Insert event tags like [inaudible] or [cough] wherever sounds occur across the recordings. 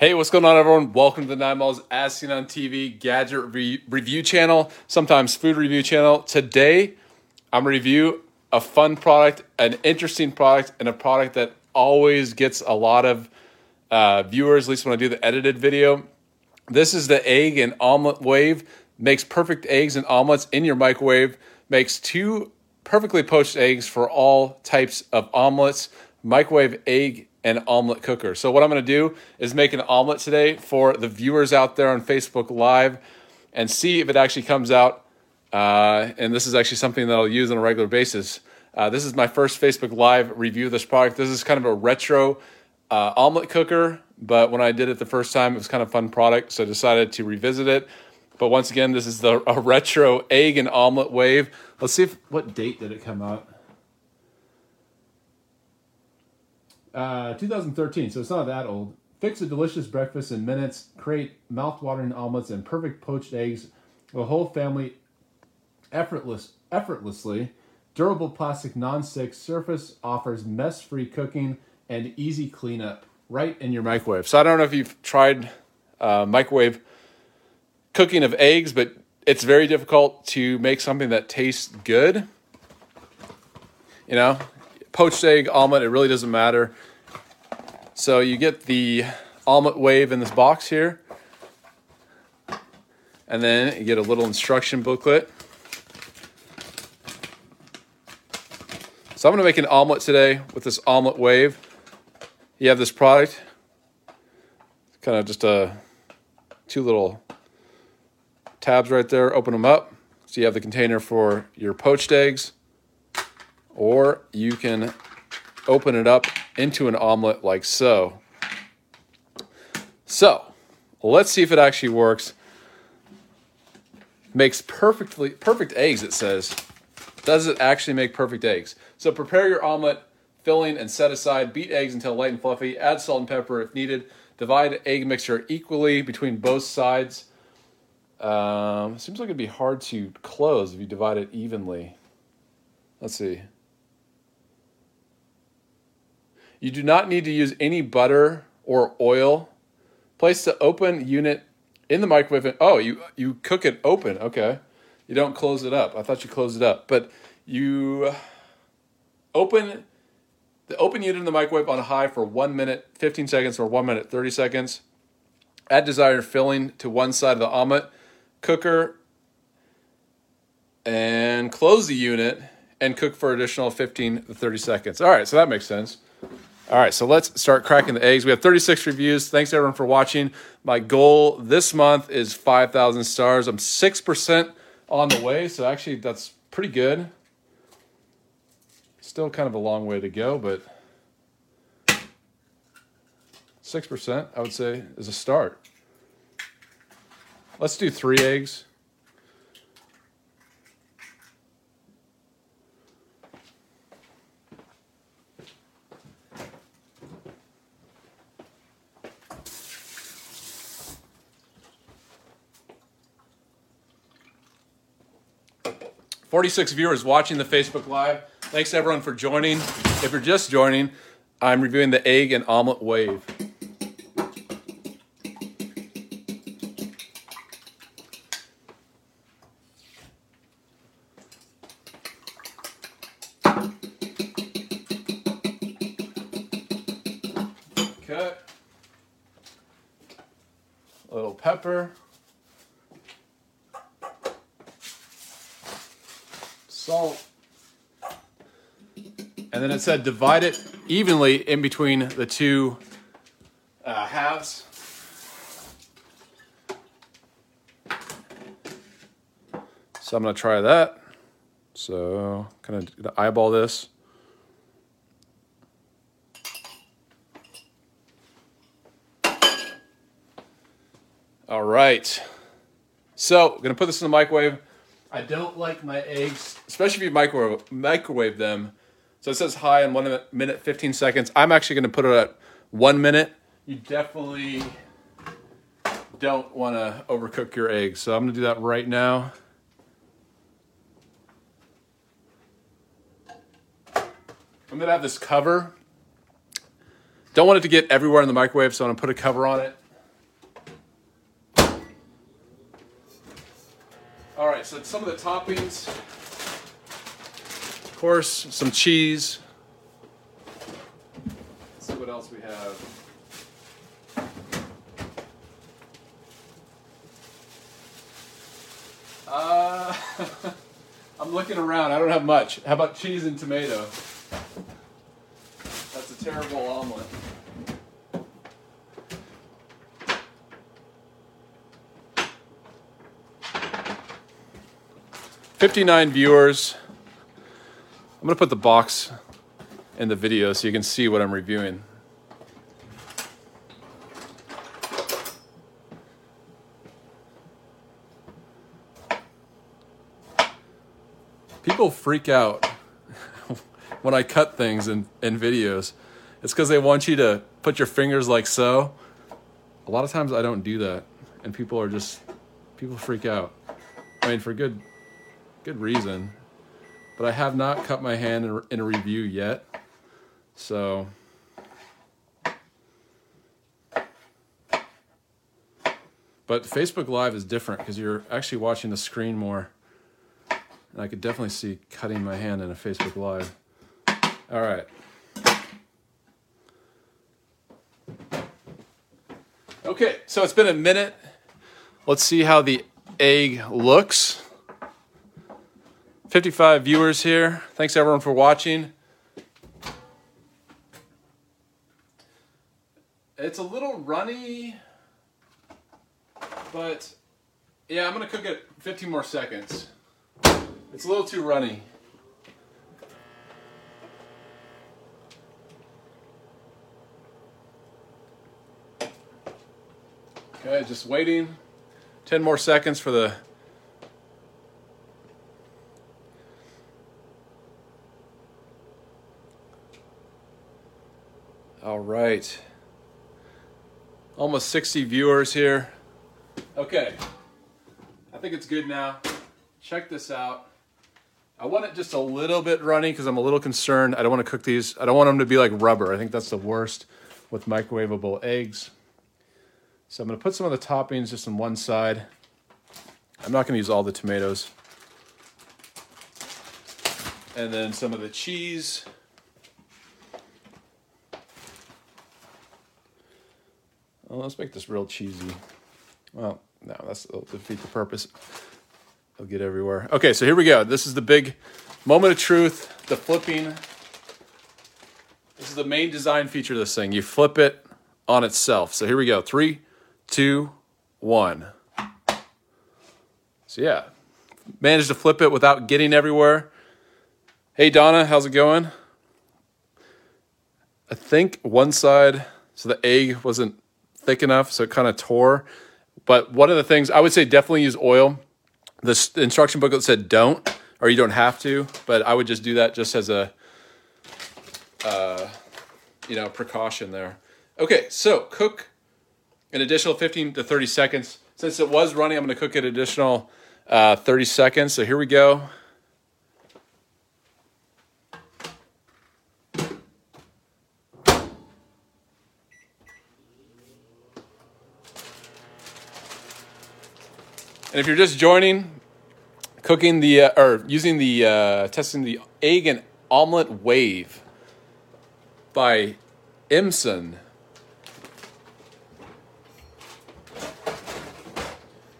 Hey, what's going on, everyone? Welcome to the Nine Miles As Seen on TV gadget re- review channel, sometimes food review channel. Today, I'm going to review a fun product, an interesting product, and a product that always gets a lot of uh, viewers, at least when I do the edited video. This is the egg and omelet wave. Makes perfect eggs and omelets in your microwave. Makes two perfectly poached eggs for all types of omelets. Microwave egg and omelet cooker. So what I'm going to do is make an omelet today for the viewers out there on Facebook Live and see if it actually comes out. Uh, and this is actually something that I'll use on a regular basis. Uh, this is my first Facebook Live review of this product. This is kind of a retro uh, omelet cooker, but when I did it the first time, it was kind of fun product, so I decided to revisit it. But once again, this is the a retro egg and omelet wave. Let's see if what date did it come out. Uh, 2013, so it's not that old. Fix a delicious breakfast in minutes. Create mouth-watering omelets and perfect poached eggs. The whole family effortless, effortlessly. Durable plastic non-stick surface offers mess-free cooking and easy cleanup right in your microwave. So I don't know if you've tried uh, microwave cooking of eggs, but it's very difficult to make something that tastes good. You know, poached egg omelet, it really doesn't matter. So you get the omelet wave in this box here. And then you get a little instruction booklet. So I'm to make an omelet today with this omelet wave. You have this product, kind of just a two little tabs right there. Open them up. So you have the container for your poached eggs or you can open it up into an omelet like so. So, let's see if it actually works. Makes perfectly perfect eggs it says. Does it actually make perfect eggs? So prepare your omelet filling and set aside. Beat eggs until light and fluffy. Add salt and pepper if needed. Divide egg mixture equally between both sides. Um, seems like it'd be hard to close if you divide it evenly. Let's see. You do not need to use any butter or oil. Place the open unit in the microwave. And, oh, you you cook it open. Okay, you don't close it up. I thought you closed it up, but you open the open unit in the microwave on high for one minute, fifteen seconds, or one minute, thirty seconds. Add desired filling to one side of the omelet cooker, and close the unit and cook for additional 15 to 30 seconds. All right, so that makes sense. All right, so let's start cracking the eggs. We have 36 reviews. Thanks everyone for watching. My goal this month is 5,000 stars. I'm 6% on the way, so actually that's pretty good. Still kind of a long way to go, but 6%, I would say, is a start. Let's do three eggs. Forty-six viewers watching the Facebook Live. Thanks everyone for joining. If you're just joining, I'm reviewing the egg and omelet wave. Cut. A little pepper. Salt. And then it said divide it evenly in between the two uh, halves. So I'm going to try that. So, kind of eyeball this. All right. So, I'm going to put this in the microwave. I don't like my eggs, especially if you microwave, microwave them. So it says high in one minute, 15 seconds. I'm actually going to put it at one minute. You definitely don't want to overcook your eggs. So I'm going to do that right now. I'm going to have this cover. Don't want it to get everywhere in the microwave, so I'm going to put a cover on it. So some of the toppings. Of course, some cheese. Let's see what else we have. Uh, [laughs] I'm looking around. I don't have much. How about cheese and tomato? That's a terrible omelet. Fifty-nine viewers. I'm gonna put the box in the video so you can see what I'm reviewing. People freak out [laughs] when I cut things in, in videos. It's because they want you to put your fingers like so. A lot of times I don't do that, and people are just people freak out. I mean, for good good reason. But I have not cut my hand in, in a review yet, so. But Facebook Live is different because you're actually watching the screen more. And I could definitely see cutting my hand in a Facebook Live. All right. Okay, so it's been a minute. Let's see how the egg looks. 55 viewers here. Thanks everyone for watching. It's a little runny, but yeah, I'm gonna cook it 15 more seconds. It's a little too runny. Okay, just waiting. 10 more seconds for the All right. Almost 60 viewers here. Okay. I think it's good now. Check this out. I want it just a little bit runny because I'm a little concerned. I don't want to cook these. I don't want them to be like rubber. I think that's the worst with microwavable eggs. So I'm going to put some of the toppings just on one side. I'm not going to use all the tomatoes. And then some of the cheese. Well, let's make this real cheesy. Well, no, that's will defeat the purpose. It'll get everywhere. Okay, so here we go. This is the big moment of truth, the flipping. This is the main design feature of this thing. You flip it on itself. So here we go. Three, two, one. So yeah, managed to flip it without getting everywhere. Hey Donna, how's it going? I think one side, so the egg wasn't thick enough, so it kind of tore. But one of the things I would say definitely use oil. The instruction booklet said don't, or you don't have to, but I would just do that just as a, uh, you know, precaution there. Okay, so cook an additional 15 to 30 seconds. Since it was running, I'm going to cook it additional uh, 30 seconds. So here we go. And if you're just joining, cooking the uh, or using the uh, testing the egg and omelet wave by Emson.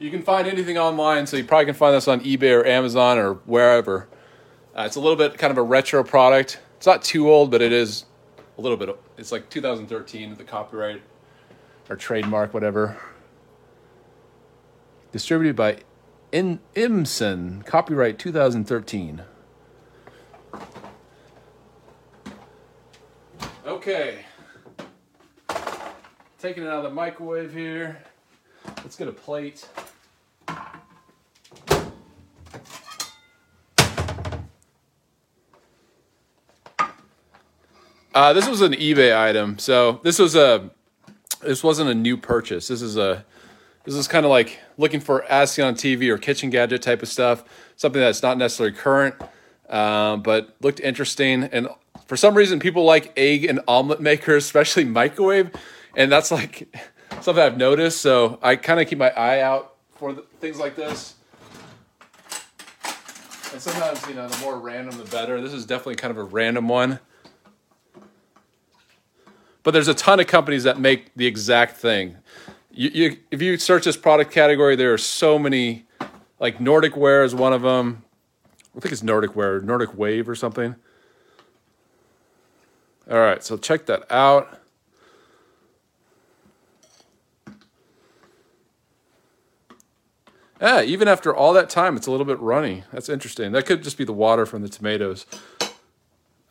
You can find anything online, so you probably can find this on eBay or Amazon or wherever. Uh, it's a little bit kind of a retro product. It's not too old, but it is a little bit. It's like 2013, the copyright or trademark, whatever distributed by In- Emson, copyright 2013. Okay. Taking it out of the microwave here. Let's get a plate. Uh, this was an eBay item, so this was a this wasn't a new purchase. This is a this is kind of like looking for as seen on TV or kitchen gadget type of stuff, something that's not necessarily current, um, but looked interesting. And for some reason, people like egg and omelet [laughs] makers, especially microwave, and that's like [laughs] something I've noticed. So I kind of keep my eye out for the, things like this. And sometimes, you know, the more random, the better. This is definitely kind of a random one. But there's a ton of companies that make the exact thing. You, you, if you search this product category, there are so many, like Nordic Ware is one of them. I think it's Nordic Ware, Nordic Wave or something. All right, so check that out. Yeah, even after all that time, it's a little bit runny. That's interesting. That could just be the water from the tomatoes.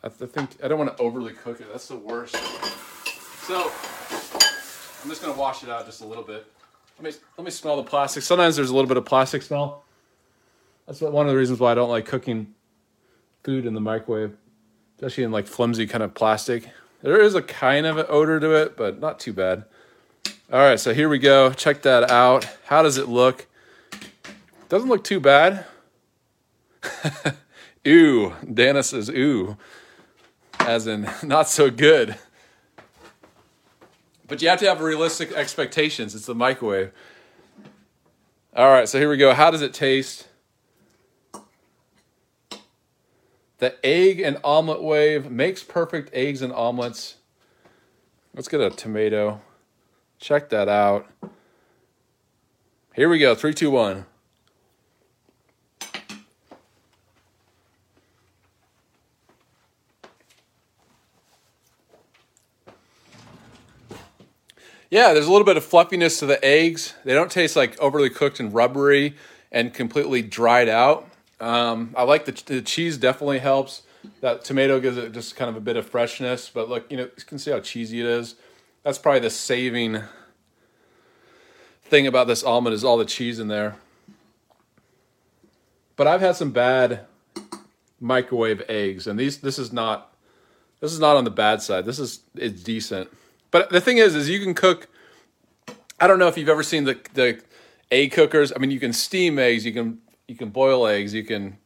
I, th- I think I don't want to overly cook it. That's the worst. So I'm just gonna wash it out just a little bit. Let me let me smell the plastic. Sometimes there's a little bit of plastic smell. That's one of the reasons why I don't like cooking food in the microwave, especially in like flimsy kind of plastic. There is a kind of an odor to it, but not too bad. All right, so here we go. Check that out. How does it look? Doesn't look too bad. [laughs] ooh, Dana says ooh, as in [laughs] not so good. But you have to have realistic expectations. It's the microwave. All right, so here we go. How does it taste? The egg and omelet wave makes perfect eggs and omelets. Let's get a tomato. Check that out. Here we go. Three, two, one. Yeah, there's a little bit of fluffiness to the eggs. They don't taste like overly cooked and rubbery and completely dried out. Um, I like the, the cheese definitely helps. That tomato gives it just kind of a bit of freshness. But look, you know, you can see how cheesy it is. That's probably the saving thing about this almond is all the cheese in there. But I've had some bad microwave eggs, and these this is not this is not on the bad side. This is it's decent. But the thing is, is you can cook. I don't know if you've ever seen the the egg cookers. I mean, you can steam eggs, you can you can boil eggs, you can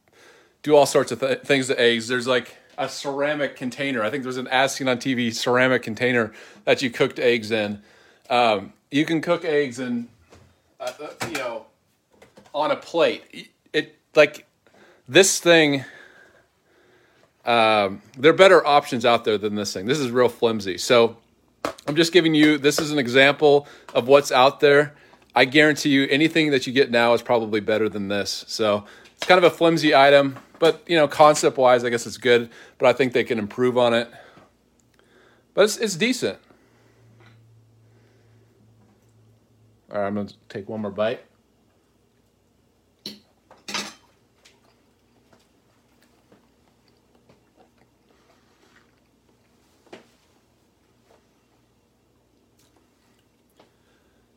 do all sorts of th- things to eggs. There's like a ceramic container. I think there's an as seen on TV ceramic container that you cooked eggs in. Um, you can cook eggs in, uh, uh you know, on a plate. It like this thing. Um, there are better options out there than this thing. This is real flimsy. So I'm just giving you this is an example of what's out there. I guarantee you anything that you get now is probably better than this. So it's kind of a flimsy item, but you know, concept wise, I guess it's good. But I think they can improve on it. But it's, it's decent. All right, I'm gonna take one more bite.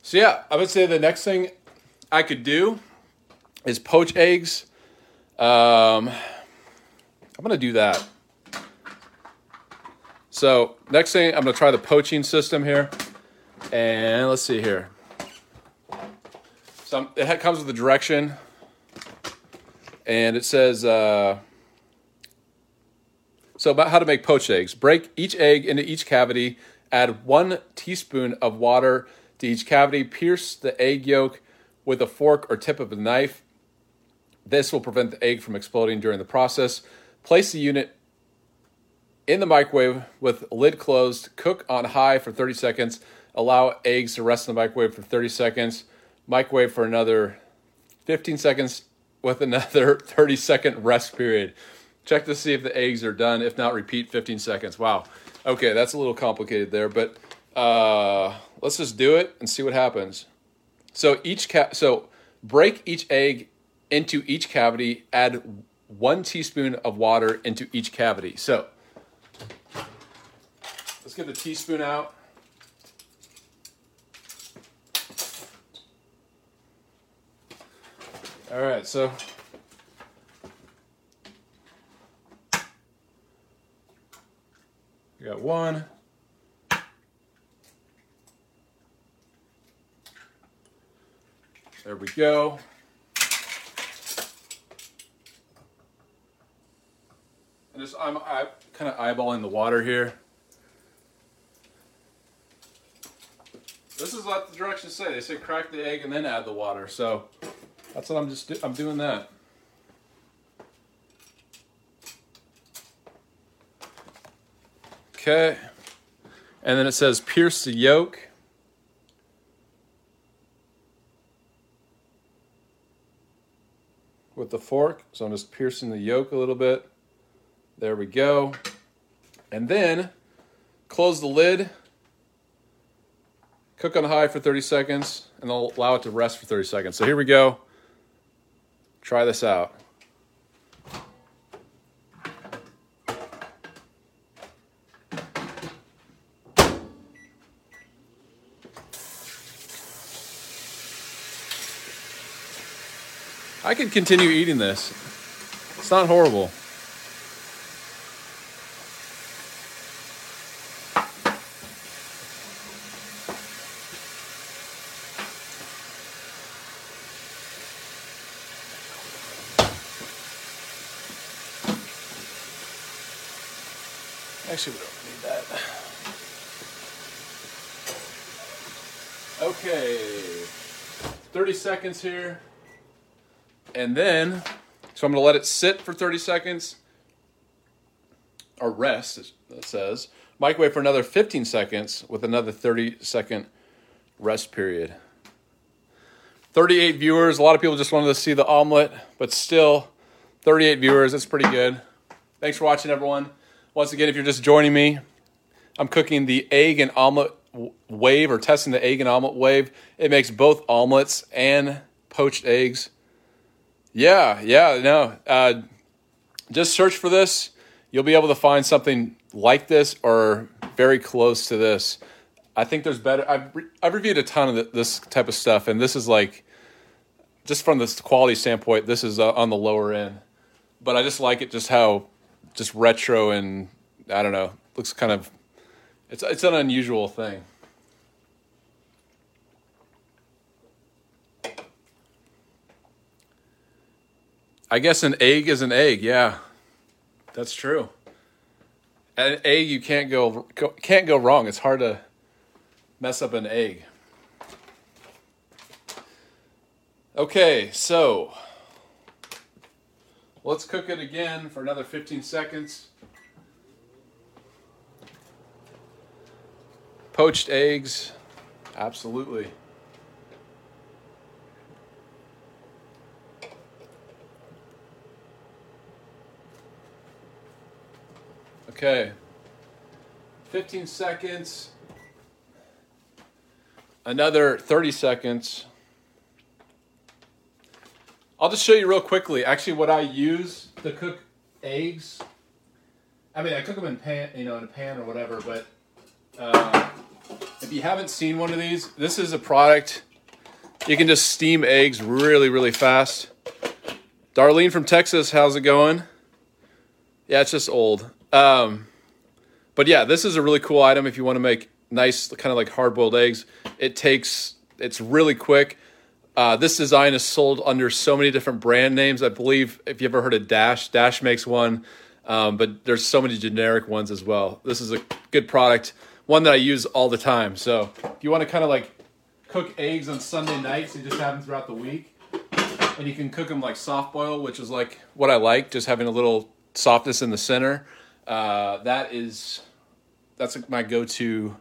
So yeah, I would say the next thing I could do is poach eggs. Um, I'm gonna do that. So next thing, I'm gonna try the poaching system here, and let's see here. So it comes with a direction, and it says uh, so about how to make poached eggs. Break each egg into each cavity. Add one teaspoon of water to each cavity. Pierce the egg yolk with a fork or tip of a knife. This will prevent the egg from exploding during the process. Place the unit in the microwave with lid closed. Cook on high for 30 seconds. Allow eggs to rest in the microwave for 30 seconds. Microwave for another 15 seconds with another [laughs] 30 second rest period. Check to see if the eggs are done. If not, repeat 15 seconds. Wow. Okay, that's a little complicated there, but uh, let's just do it and see what happens. So each ca- so break each egg into each cavity. Add one teaspoon of water into each cavity. So let's get the teaspoon out. All right, so we got one. There we go. And just I'm I, kind of eyeballing the water here. This is what the directions say. They say crack the egg and then add the water. So that's what I'm just do- I'm doing that. Okay. And then it says pierce the yolk. With the fork. So I'm just piercing the yolk a little bit. There we go. And then close the lid. Cook on high for 30 seconds and I'll allow it to rest for 30 seconds. So here we go. Try this out. Could continue eating this. It's not horrible. Actually, we don't need that. Okay, 30 seconds here. And then, so I'm going to let it sit for 30 seconds, or rest, it says. Microwave for another 15 seconds with another 30 second rest period. 38 viewers. A lot of people just wanted to see the omelet, but still, 38 viewers. That's pretty good. Thanks for watching, everyone. Once again, if you're just joining me, I'm cooking the egg and omelet wave or testing the egg and omelet wave. It makes both omelets and poached eggs. Yeah, yeah, no. Uh, just search for this. You'll be able to find something like this or very close to this. I think there's better. I've, re- I've reviewed a ton of this type of stuff, and this is like, just from this quality standpoint, this is uh, on the lower end. But I just like it, just how just retro and I don't know, looks kind of it's it's an unusual thing. I guess an egg is an egg. Yeah, that's true. An egg you can't go can't go wrong. It's hard to mess up an egg. Okay, so Let's cook it again for another 15 seconds. Poached eggs, absolutely. Okay, 15 seconds, another 30 seconds. I'll just show you real quickly. Actually, what I use to cook eggs. I mean, I cook them in pan, you know, in a pan or whatever. But uh, if you haven't seen one of these, this is a product you can just steam eggs really, really fast. Darlene from Texas, how's it going? Yeah, it's just old. Um, but yeah, this is a really cool item if you want to make nice, kind of like hard boiled eggs. It takes, it's really quick. Uh, this design is sold under so many different brand names. I believe if you ever heard of Dash, Dash makes one, um, but there's so many generic ones as well. This is a good product, one that I use all the time. So if you want to kind of like cook eggs on Sunday nights and just have them throughout the week, and you can cook them like soft boil, which is like what I like, just having a little softness in the center. Uh, that is that's my go-to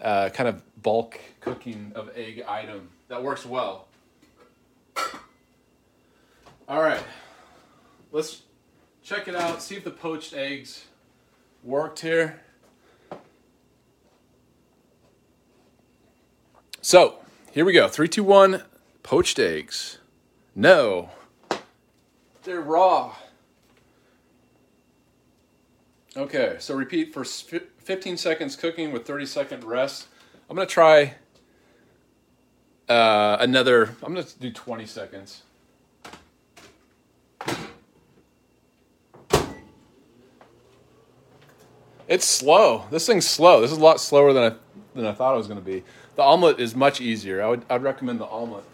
uh, kind of bulk cooking of egg item that works well. All right, let's check it out, see if the poached eggs worked here. So, here we go. Three, two, one, poached eggs. No, they're raw. Okay, so repeat for 15 seconds cooking with 30 second rest. I'm gonna try uh, another, I'm gonna do 20 seconds. It's slow. This thing's slow. This is a lot slower than I than I thought it was to be. The omelet is much easier. I would I'd recommend the omelet.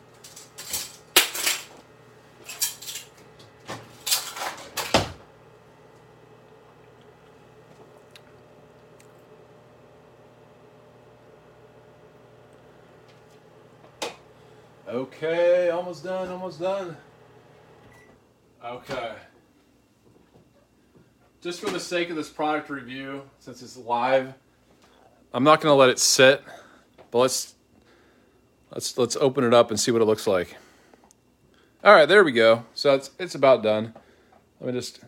Okay, almost done, almost done. Okay. just for the sake of this product review, since it's live, I'm not going to let it sit, but let's let's let's open it up and see what it looks like. All right, there we go. So it's it's about done. Let me just.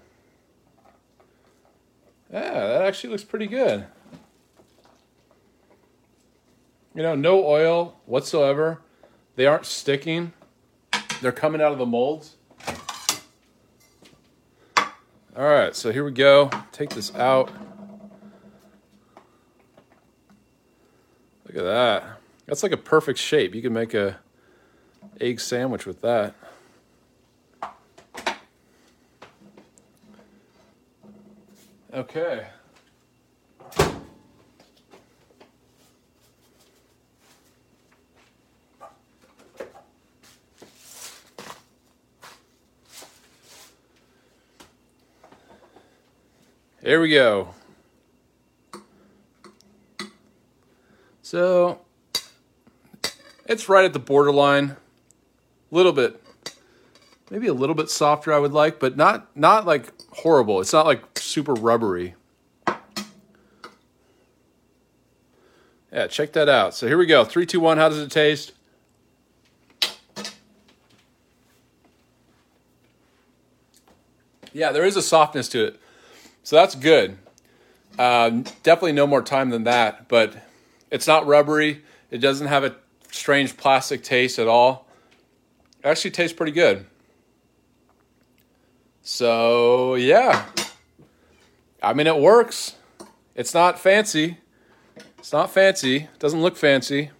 Yeah, that actually looks pretty good. You know, no oil whatsoever. They aren't sticking. They're coming out of the molds. All right, so here we go. Take this out. Look at that. That's like a perfect shape. You can make a egg sandwich with that. Okay. There we go. So it's right at the borderline. A little bit maybe a little bit softer I would like, but not not like horrible. It's not like super rubbery. Yeah, check that out. So here we go. Three, two, one. How does it taste? Yeah, there is a softness to it. So that's good. Um, definitely no more time than that, but it's not rubbery. It doesn't have a strange plastic taste at all. It actually tastes pretty good. So, yeah. I mean, it works. It's not fancy. It's not fancy. It doesn't look fancy,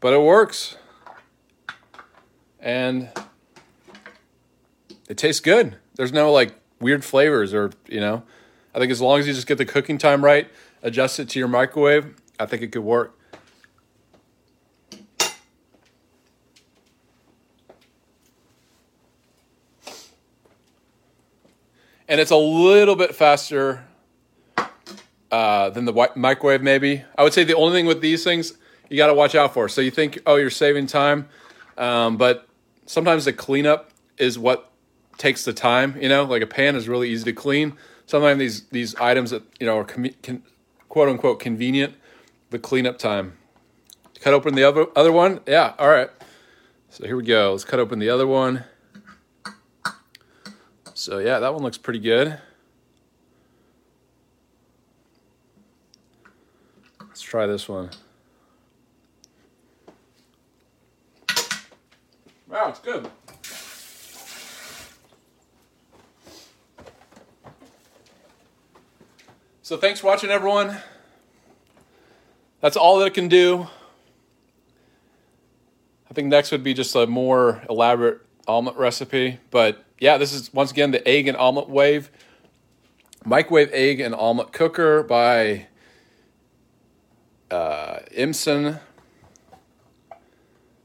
but it works. And it tastes good. There's no like weird flavors or you know. I think as long as you just get the cooking time right adjust it to your microwave i think it could work. And it's a little bit faster uh, than the microwave maybe. I would say the only thing with these things you got to watch out for. So you think oh you're saving time um, but sometimes the cleanup is what takes the time. You know, like a pan is really easy to clean. Sometimes these these items that you know are com- con- quote unquote convenient, the cleanup time. Cut open the other other one. Yeah, all right. So here we go. Let's cut open the other one. So yeah, that one looks pretty good. Let's try this one. Wow, it's good. So thanks for watching, everyone. That's all that it can do. I think next would be just a more elaborate omelet recipe. But yeah, this is once again the egg and omelet wave. Microwave egg and omelet cooker by uh, Emson.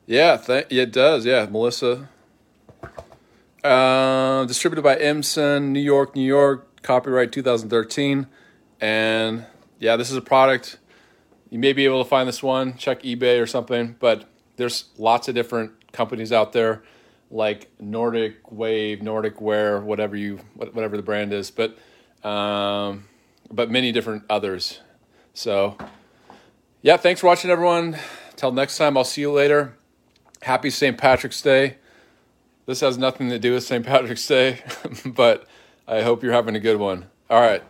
Yeah, th- it does. Yeah, Melissa. Uh, distributed by Emson, New York, New York. Copyright 2013. And yeah, this is a product. You may be able to find this one, check eBay or something, but there's lots of different companies out there like Nordic Wave, Nordic Ware, whatever you whatever the brand is, but um, but many different others. So yeah, thanks for watching everyone. Till next time, I'll see you later. Happy St. Patrick's Day. This has nothing to do with St. [laughs] Patrick's Day, but I hope you're having a good one. All right.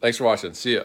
Thanks for watching. See ya.